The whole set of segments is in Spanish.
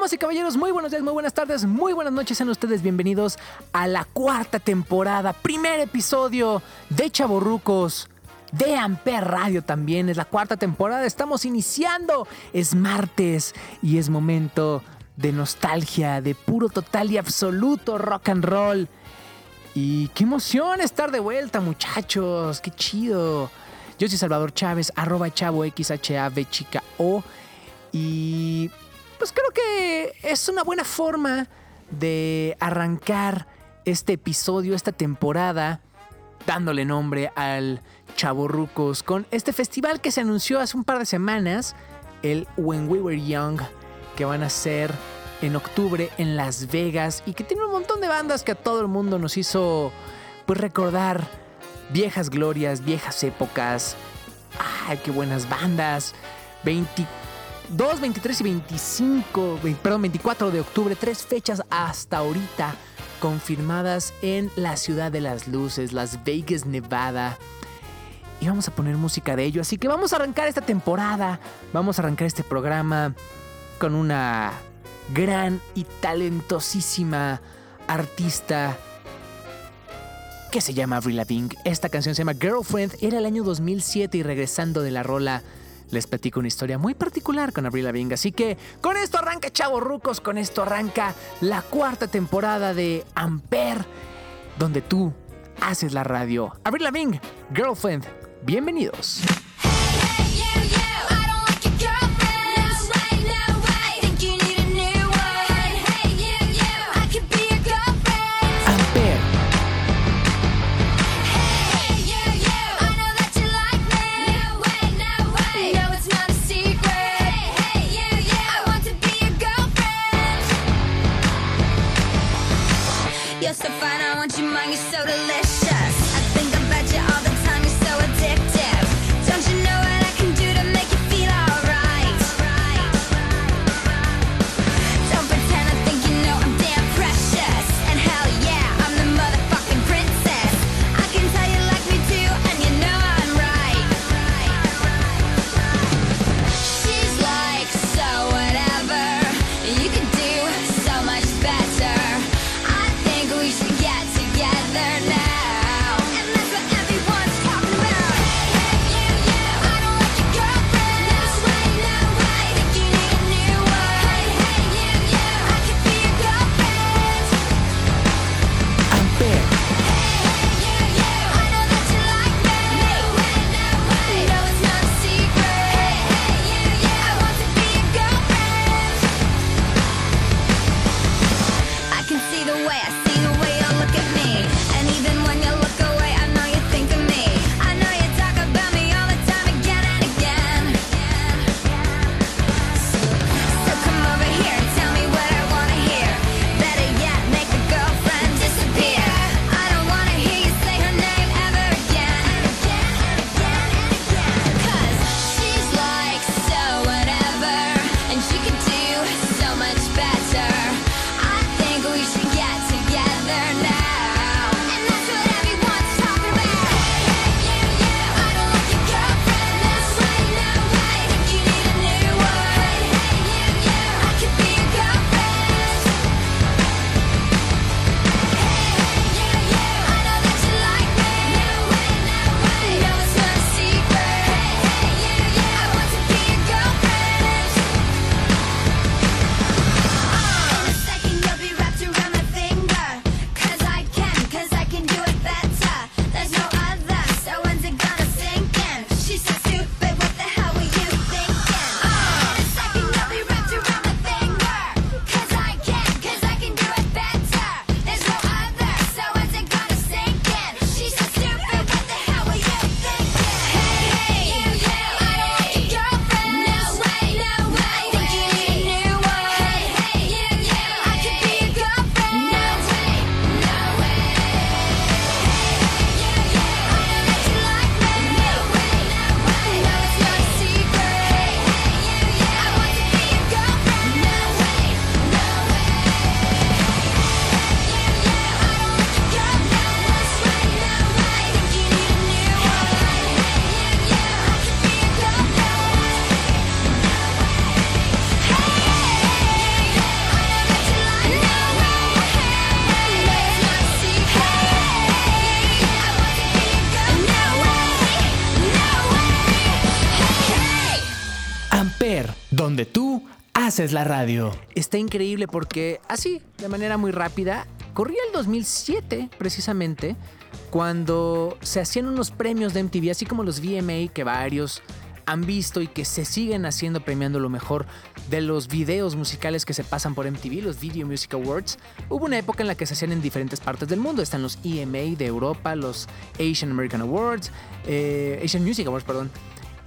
Damas y caballeros, muy buenos días, muy buenas tardes, muy buenas noches. Sean ustedes bienvenidos a la cuarta temporada, primer episodio de Chaborrucos. De Amper Radio también es la cuarta temporada. Estamos iniciando. Es martes y es momento de nostalgia, de puro total y absoluto rock and roll. Y qué emoción estar de vuelta, muchachos. Qué chido. Yo soy Salvador Chávez, arroba chavo XHAV chica O. Y pues creo que es una buena forma de arrancar este episodio, esta temporada, dándole nombre al Chaborrucos con este festival que se anunció hace un par de semanas, el When We Were Young, que van a ser en octubre en Las Vegas y que tiene un montón de bandas que a todo el mundo nos hizo pues recordar viejas glorias, viejas épocas. ¡Ay, qué buenas bandas! 24 2, 23 y 25, perdón, 24 de octubre, tres fechas hasta ahorita confirmadas en la ciudad de las luces, Las Vegas, Nevada. Y vamos a poner música de ello, así que vamos a arrancar esta temporada, vamos a arrancar este programa con una gran y talentosísima artista que se llama Avril Lavigne. Esta canción se llama Girlfriend, era el año 2007 y regresando de la rola les platico una historia muy particular con Abril Lavigne. Así que con esto arranca Chavo Rucos, con esto arranca la cuarta temporada de Amper, donde tú haces la radio. Abril Lavigne, Girlfriend, bienvenidos. We haces la radio. Está increíble porque así, de manera muy rápida, corría el 2007 precisamente, cuando se hacían unos premios de MTV, así como los VMA que varios han visto y que se siguen haciendo premiando lo mejor de los videos musicales que se pasan por MTV, los Video Music Awards. Hubo una época en la que se hacían en diferentes partes del mundo. Están los EMA de Europa, los Asian American Awards, eh, Asian Music Awards, perdón.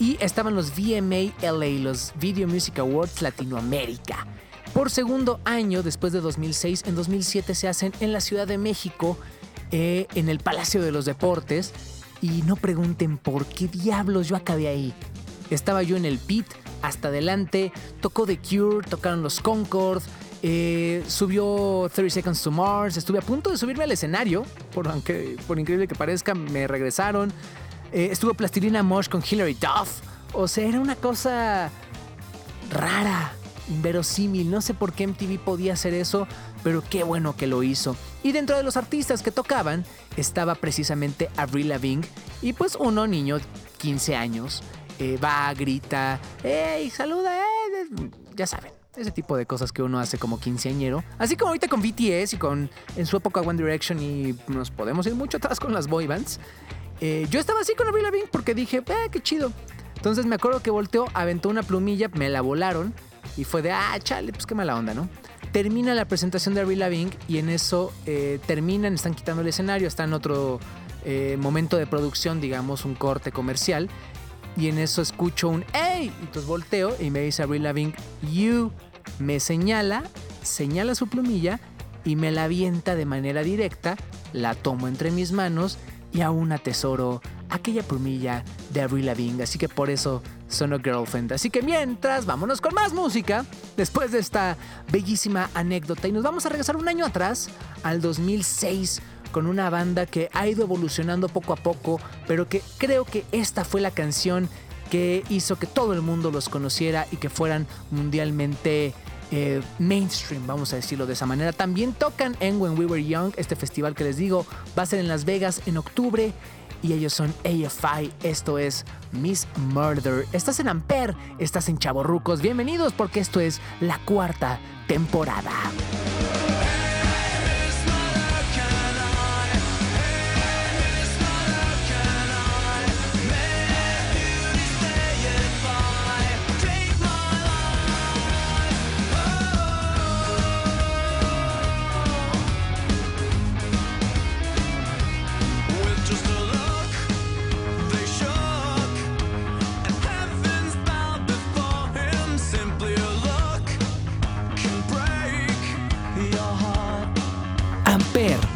Y estaban los VMA LA, los Video Music Awards Latinoamérica. Por segundo año, después de 2006, en 2007 se hacen en la Ciudad de México, eh, en el Palacio de los Deportes. Y no pregunten por qué diablos yo acabé ahí. Estaba yo en el pit, hasta adelante, tocó The Cure, tocaron los Concord, eh, subió 30 Seconds to Mars, estuve a punto de subirme al escenario, por, aunque, por increíble que parezca, me regresaron. Eh, estuvo Plastilina Mosh con Hilary Duff. O sea, era una cosa rara, inverosímil. No sé por qué MTV podía hacer eso, pero qué bueno que lo hizo. Y dentro de los artistas que tocaban estaba precisamente Avril Lavigne y pues uno niño, 15 años, eh, va, grita, ¡Ey, saluda! Eh", ya saben, ese tipo de cosas que uno hace como quinceañero. Así como ahorita con BTS y con en su época One Direction y nos podemos ir mucho atrás con las boy bands. Eh, yo estaba así con Avril Lavigne porque dije, ¡eh, qué chido! Entonces me acuerdo que volteó, aventó una plumilla, me la volaron y fue de, ah, chale, pues qué mala onda, ¿no? Termina la presentación de Avril Lavigne y en eso terminan, están quitando el escenario, está en otro momento de producción, digamos, un corte comercial y en eso escucho un ¡Ey! Y entonces volteo y me dice Avril Lavigne, You. Me señala, señala su plumilla y me la avienta de manera directa, la tomo entre mis manos y aún atesoro aquella plumilla de Avril Lavigne. Así que por eso sono Girlfriend. Así que mientras, vámonos con más música. Después de esta bellísima anécdota. Y nos vamos a regresar un año atrás, al 2006 con una banda que ha ido evolucionando poco a poco, pero que creo que esta fue la canción que hizo que todo el mundo los conociera y que fueran mundialmente eh, mainstream, vamos a decirlo de esa manera. También tocan en When We Were Young, este festival que les digo va a ser en Las Vegas en octubre. Y ellos son AFI, esto es Miss Murder. Estás en Ampere, estás en Chaborrucos. Bienvenidos porque esto es la cuarta temporada. ver.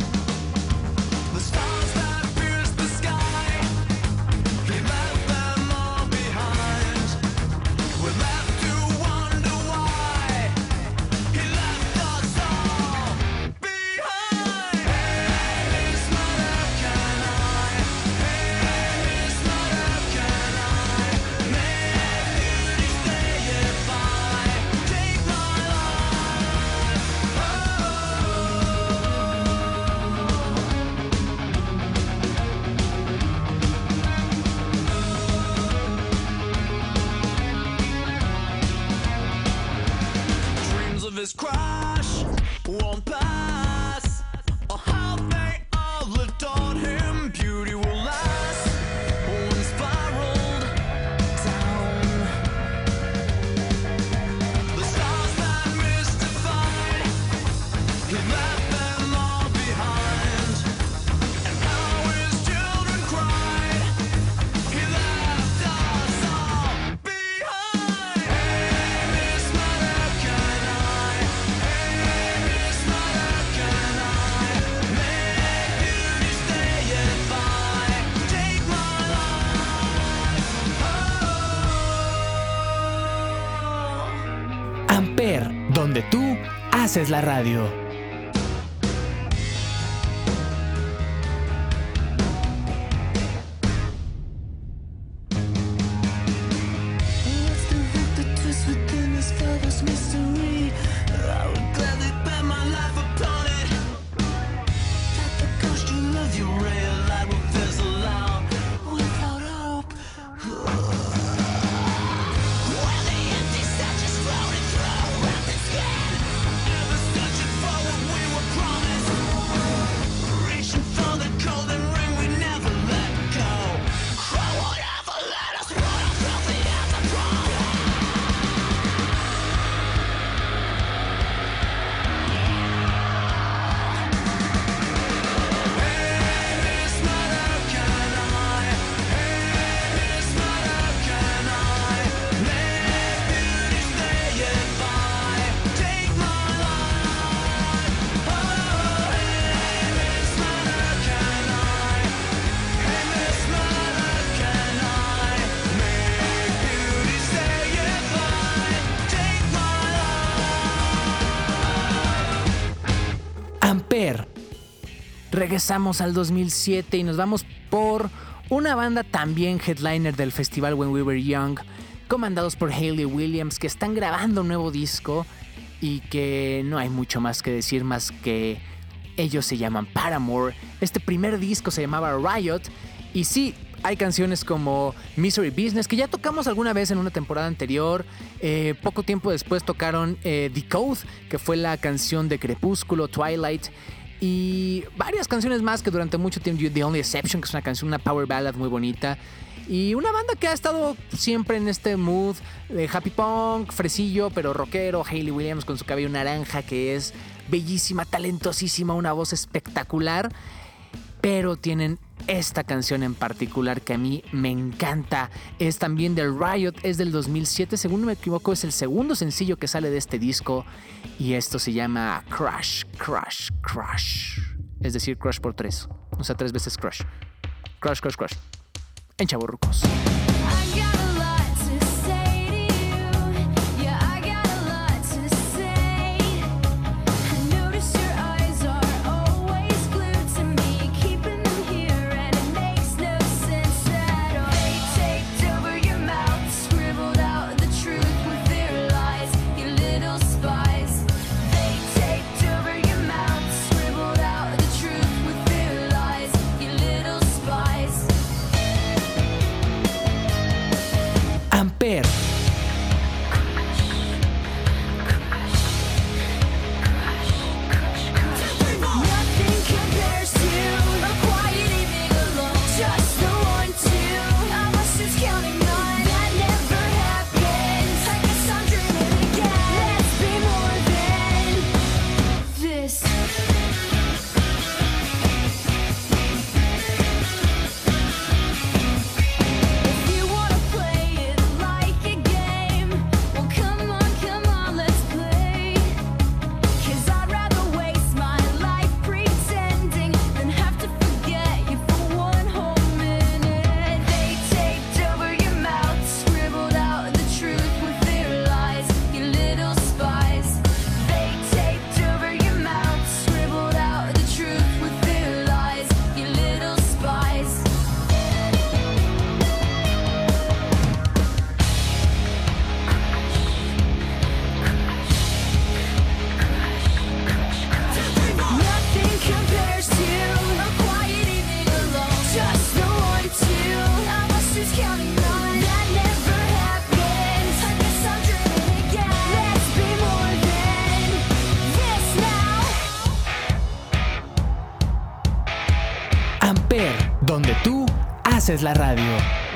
Es la radio. Regresamos al 2007 y nos vamos por una banda también headliner del festival When We Were Young, comandados por Hayley Williams, que están grabando un nuevo disco y que no hay mucho más que decir más que ellos se llaman Paramore. Este primer disco se llamaba Riot y sí, hay canciones como Misery Business, que ya tocamos alguna vez en una temporada anterior. Eh, poco tiempo después tocaron eh, The Code, que fue la canción de Crepúsculo, Twilight. Y varias canciones más que durante mucho tiempo, The Only Exception, que es una canción, una power ballad muy bonita. Y una banda que ha estado siempre en este mood de happy punk, fresillo, pero rockero. Hayley Williams con su cabello naranja, que es bellísima, talentosísima, una voz espectacular. Pero tienen esta canción en particular que a mí me encanta. Es también del Riot, es del 2007, según no me equivoco, es el segundo sencillo que sale de este disco. Y esto se llama Crush, Crush, Crush. Es decir, Crush por tres. O sea, tres veces Crush. Crush, Crush, Crush en Chaborrucos. Es la radio.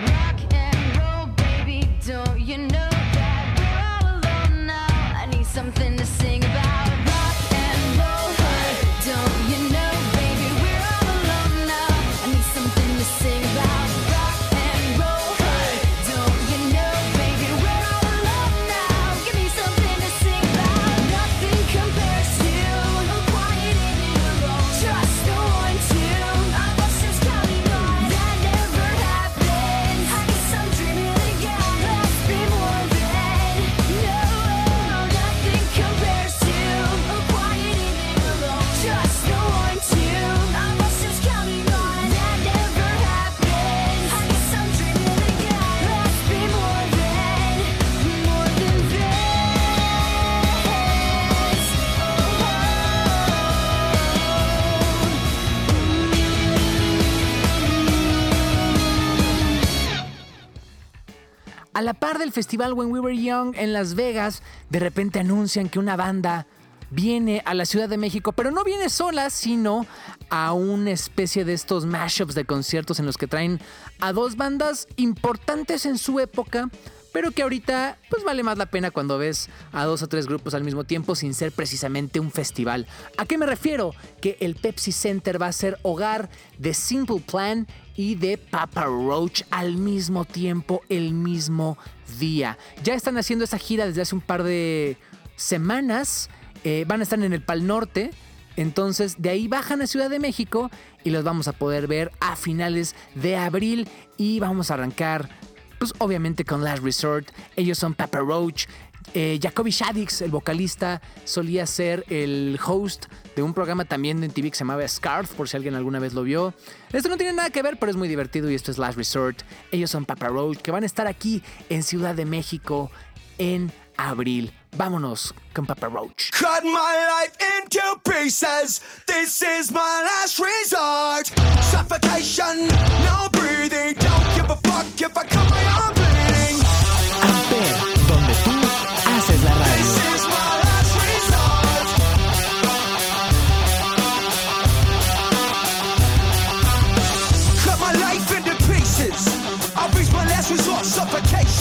A la par del festival When We Were Young en Las Vegas, de repente anuncian que una banda viene a la Ciudad de México, pero no viene sola, sino a una especie de estos mashups de conciertos en los que traen a dos bandas importantes en su época, pero que ahorita pues vale más la pena cuando ves a dos o tres grupos al mismo tiempo sin ser precisamente un festival. ¿A qué me refiero? Que el Pepsi Center va a ser hogar de Simple Plan y de Papa Roach al mismo tiempo, el mismo día. Ya están haciendo esa gira desde hace un par de semanas. Eh, van a estar en el Pal Norte. Entonces de ahí bajan a Ciudad de México y los vamos a poder ver a finales de abril y vamos a arrancar pues obviamente con Last Resort. Ellos son Papa Roach Eh, Jacoby Shaddix, el vocalista, solía ser el host de un programa también en TV que se llamaba Scarf, por si alguien alguna vez lo vio. Esto no tiene nada que ver, pero es muy divertido y esto es Last Resort. Ellos son Papa Roach, que van a estar aquí en Ciudad de México en abril. Vámonos con Papa Roach. Cut my life into pieces. This is my last resort. Suffocation, no breathing. Don't give a fuck if I cut my arm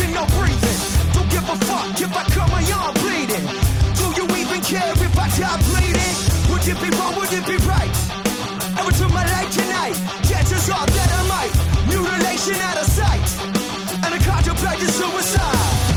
No breathing. Don't give a fuck if I cut my arm bleeding. Do you even care if I die bleeding? Would it be wrong? Would it be right? Ever took my life tonight? Chances are that I might. Mutilation out of sight. And I contemplate suicide.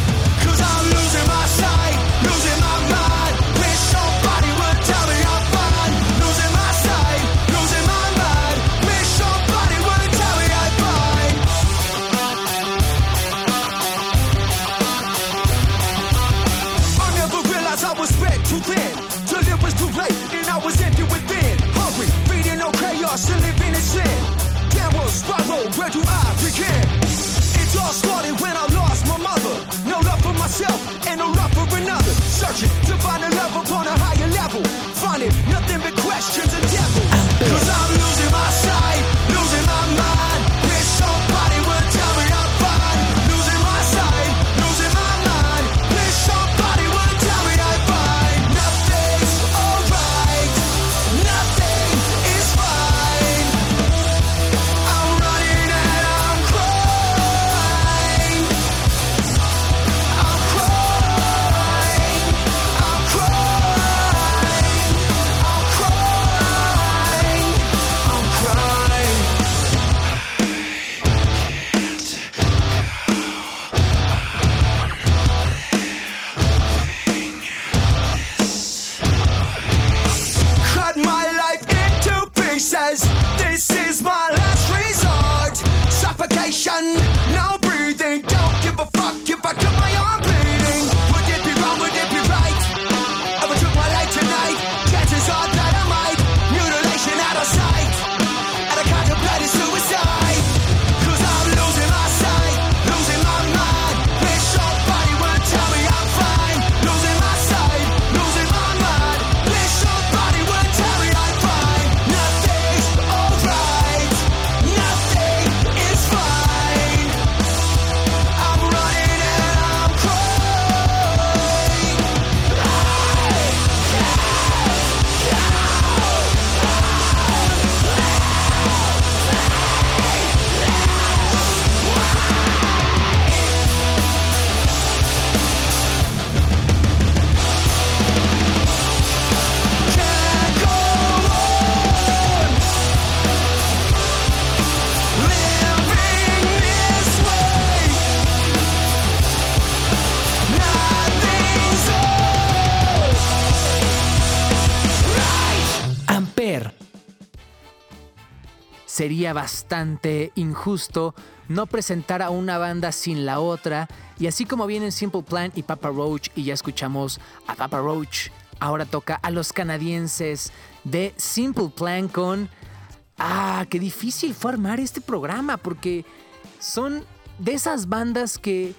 Sería bastante injusto no presentar a una banda sin la otra. Y así como vienen Simple Plan y Papa Roach, y ya escuchamos a Papa Roach, ahora toca a los canadienses de Simple Plan con. Ah, qué difícil fue armar este programa, porque son de esas bandas que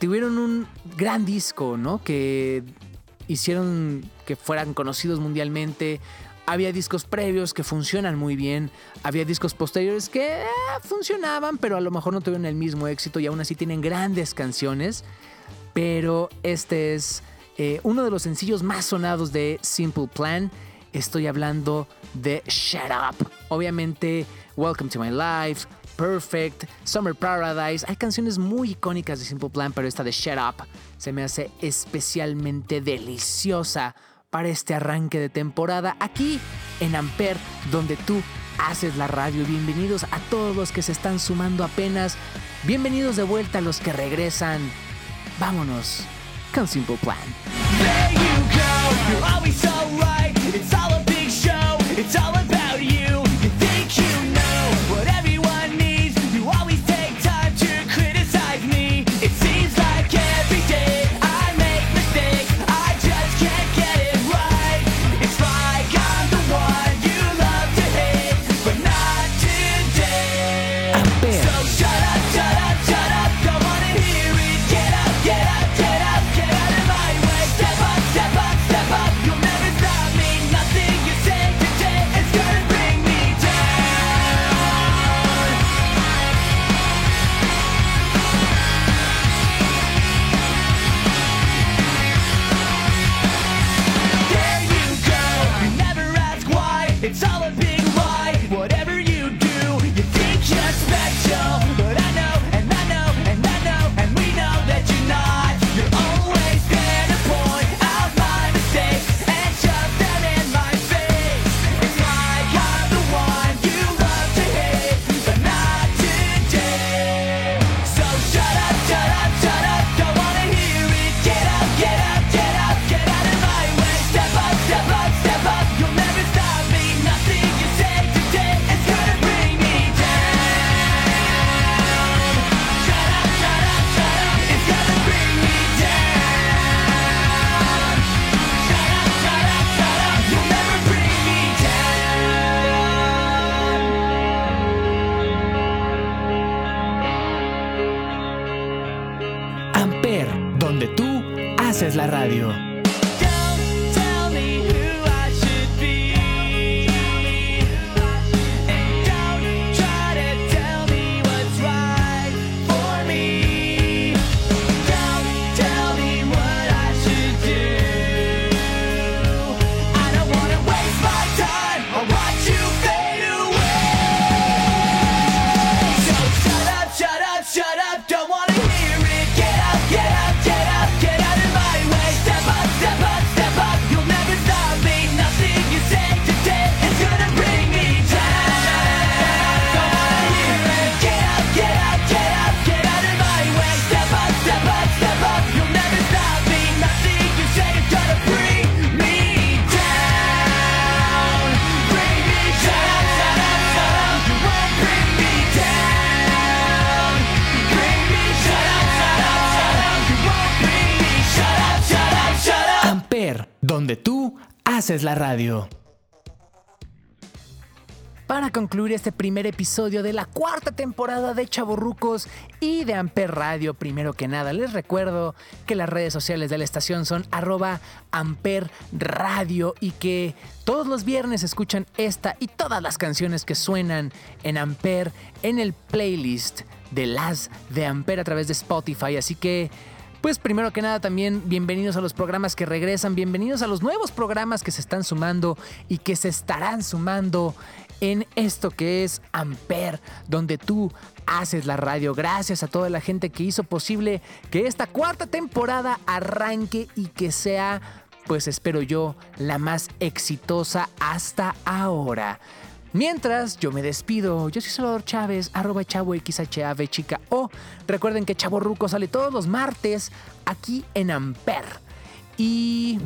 tuvieron un gran disco, ¿no? Que hicieron que fueran conocidos mundialmente. Había discos previos que funcionan muy bien. Había discos posteriores que eh, funcionaban, pero a lo mejor no tuvieron el mismo éxito y aún así tienen grandes canciones. Pero este es eh, uno de los sencillos más sonados de Simple Plan. Estoy hablando de Shut Up. Obviamente, Welcome to My Life, Perfect, Summer Paradise. Hay canciones muy icónicas de Simple Plan, pero esta de Shut Up se me hace especialmente deliciosa para este arranque de temporada aquí en Amper, donde tú haces la radio. Bienvenidos a todos los que se están sumando apenas. Bienvenidos de vuelta a los que regresan. Vámonos con Simple Plan. Haces la radio. Para concluir este primer episodio de la cuarta temporada de Chaborrucos y de Amper Radio, primero que nada les recuerdo que las redes sociales de la estación son arroba Amper Radio y que todos los viernes escuchan esta y todas las canciones que suenan en Amper en el playlist de las de Amper a través de Spotify. Así que pues primero que nada también bienvenidos a los programas que regresan, bienvenidos a los nuevos programas que se están sumando y que se estarán sumando en esto que es Amper, donde tú haces la radio. Gracias a toda la gente que hizo posible que esta cuarta temporada arranque y que sea, pues espero yo, la más exitosa hasta ahora. Mientras yo me despido, yo soy Salvador Chávez, arroba chavo XHAV chica o recuerden que Chavo Ruco sale todos los martes aquí en Amper. Y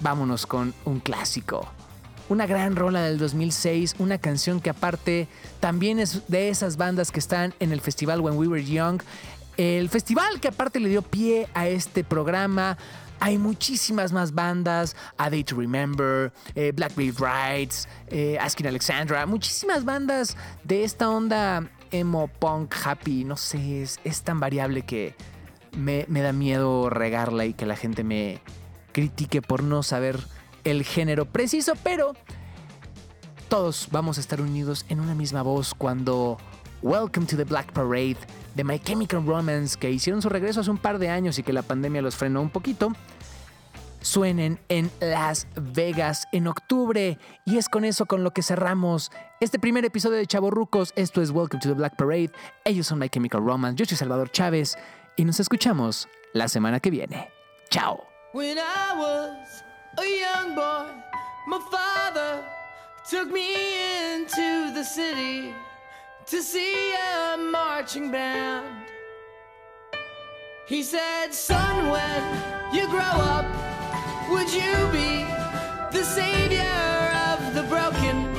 vámonos con un clásico. Una gran rola del 2006, una canción que aparte también es de esas bandas que están en el festival When We Were Young. El festival que aparte le dio pie a este programa. Hay muchísimas más bandas, A Day to Remember, eh, Black Wave Rides, eh, Asking Alexandra, muchísimas bandas de esta onda emo, punk, happy, no sé, es, es tan variable que me, me da miedo regarla y que la gente me critique por no saber el género preciso, pero todos vamos a estar unidos en una misma voz cuando Welcome to the Black Parade de My Chemical Romance, que hicieron su regreso hace un par de años y que la pandemia los frenó un poquito, suenen en Las Vegas en octubre. Y es con eso con lo que cerramos este primer episodio de Chavorrucos. Esto es Welcome to the Black Parade. Ellos son My Chemical Romance. Yo soy Salvador Chávez y nos escuchamos la semana que viene. Chao. When I was a young boy, my father took me into the city to see a marching band. He said, Son, when you grow up, would you be the savior of the broken,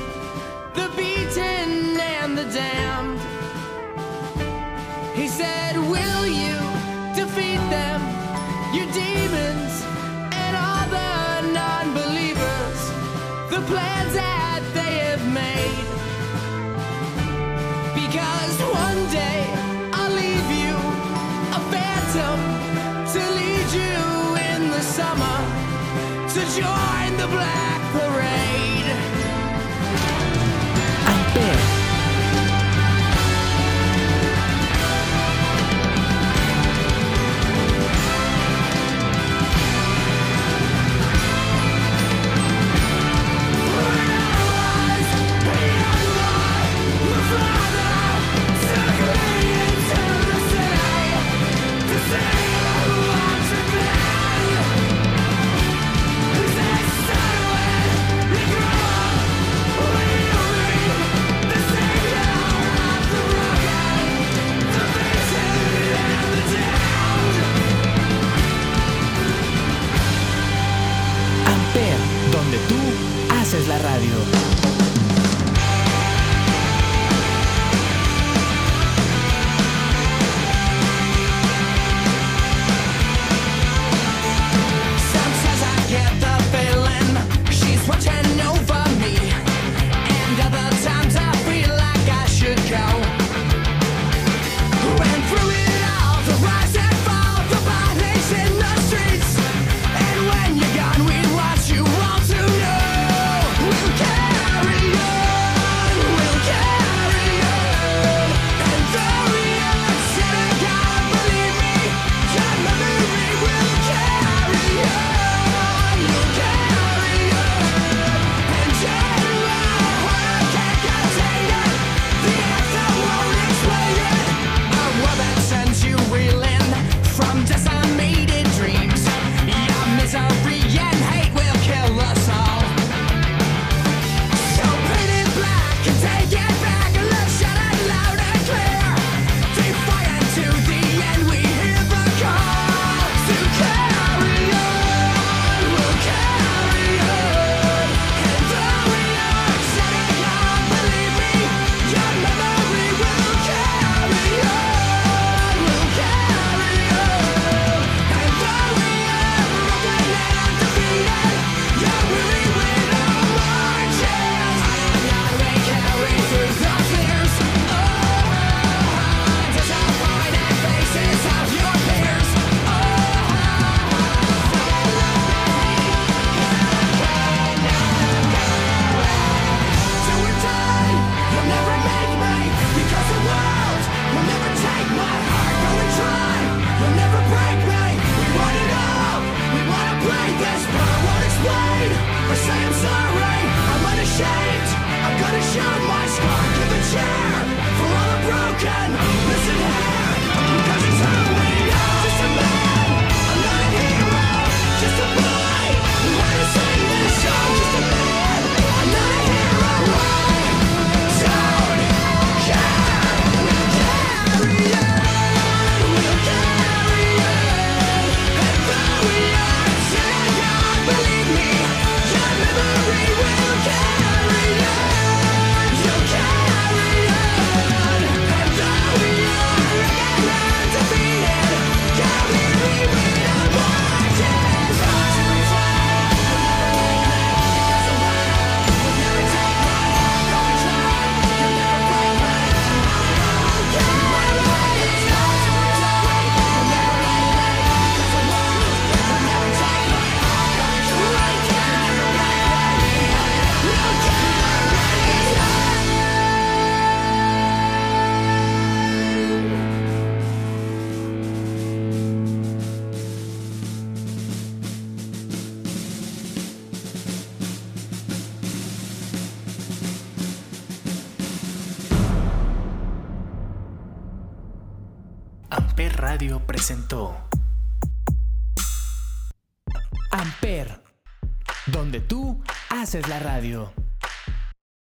the beaten, and the damned? He said, Will you defeat them, your demons, and all the non believers, the plans join the black